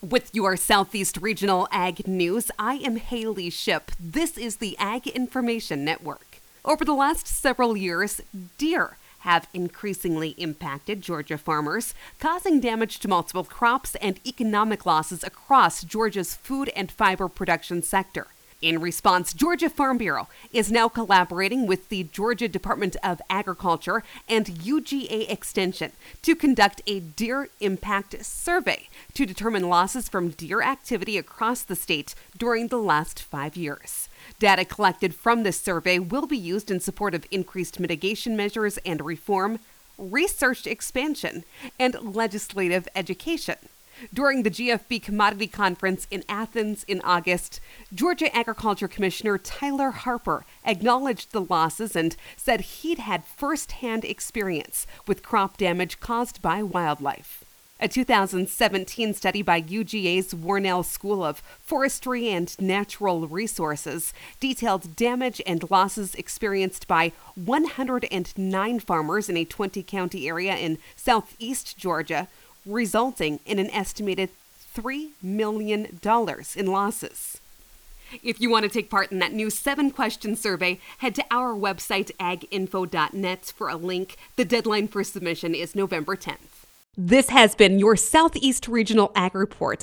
With your Southeast Regional Ag News, I am Haley Ship. This is the Ag Information Network. Over the last several years, deer have increasingly impacted Georgia farmers, causing damage to multiple crops and economic losses across Georgia's food and fiber production sector. In response, Georgia Farm Bureau is now collaborating with the Georgia Department of Agriculture and UGA Extension to conduct a deer impact survey to determine losses from deer activity across the state during the last five years. Data collected from this survey will be used in support of increased mitigation measures and reform, research expansion, and legislative education. During the GFB Commodity Conference in Athens in August, Georgia Agriculture Commissioner Tyler Harper acknowledged the losses and said he'd had firsthand experience with crop damage caused by wildlife. A 2017 study by UGA's Warnell School of Forestry and Natural Resources detailed damage and losses experienced by 109 farmers in a 20 county area in southeast Georgia resulting in an estimated $3 million in losses. If you want to take part in that new seven question survey, head to our website, aginfo.net, for a link. The deadline for submission is November 10th. This has been your Southeast Regional Ag Report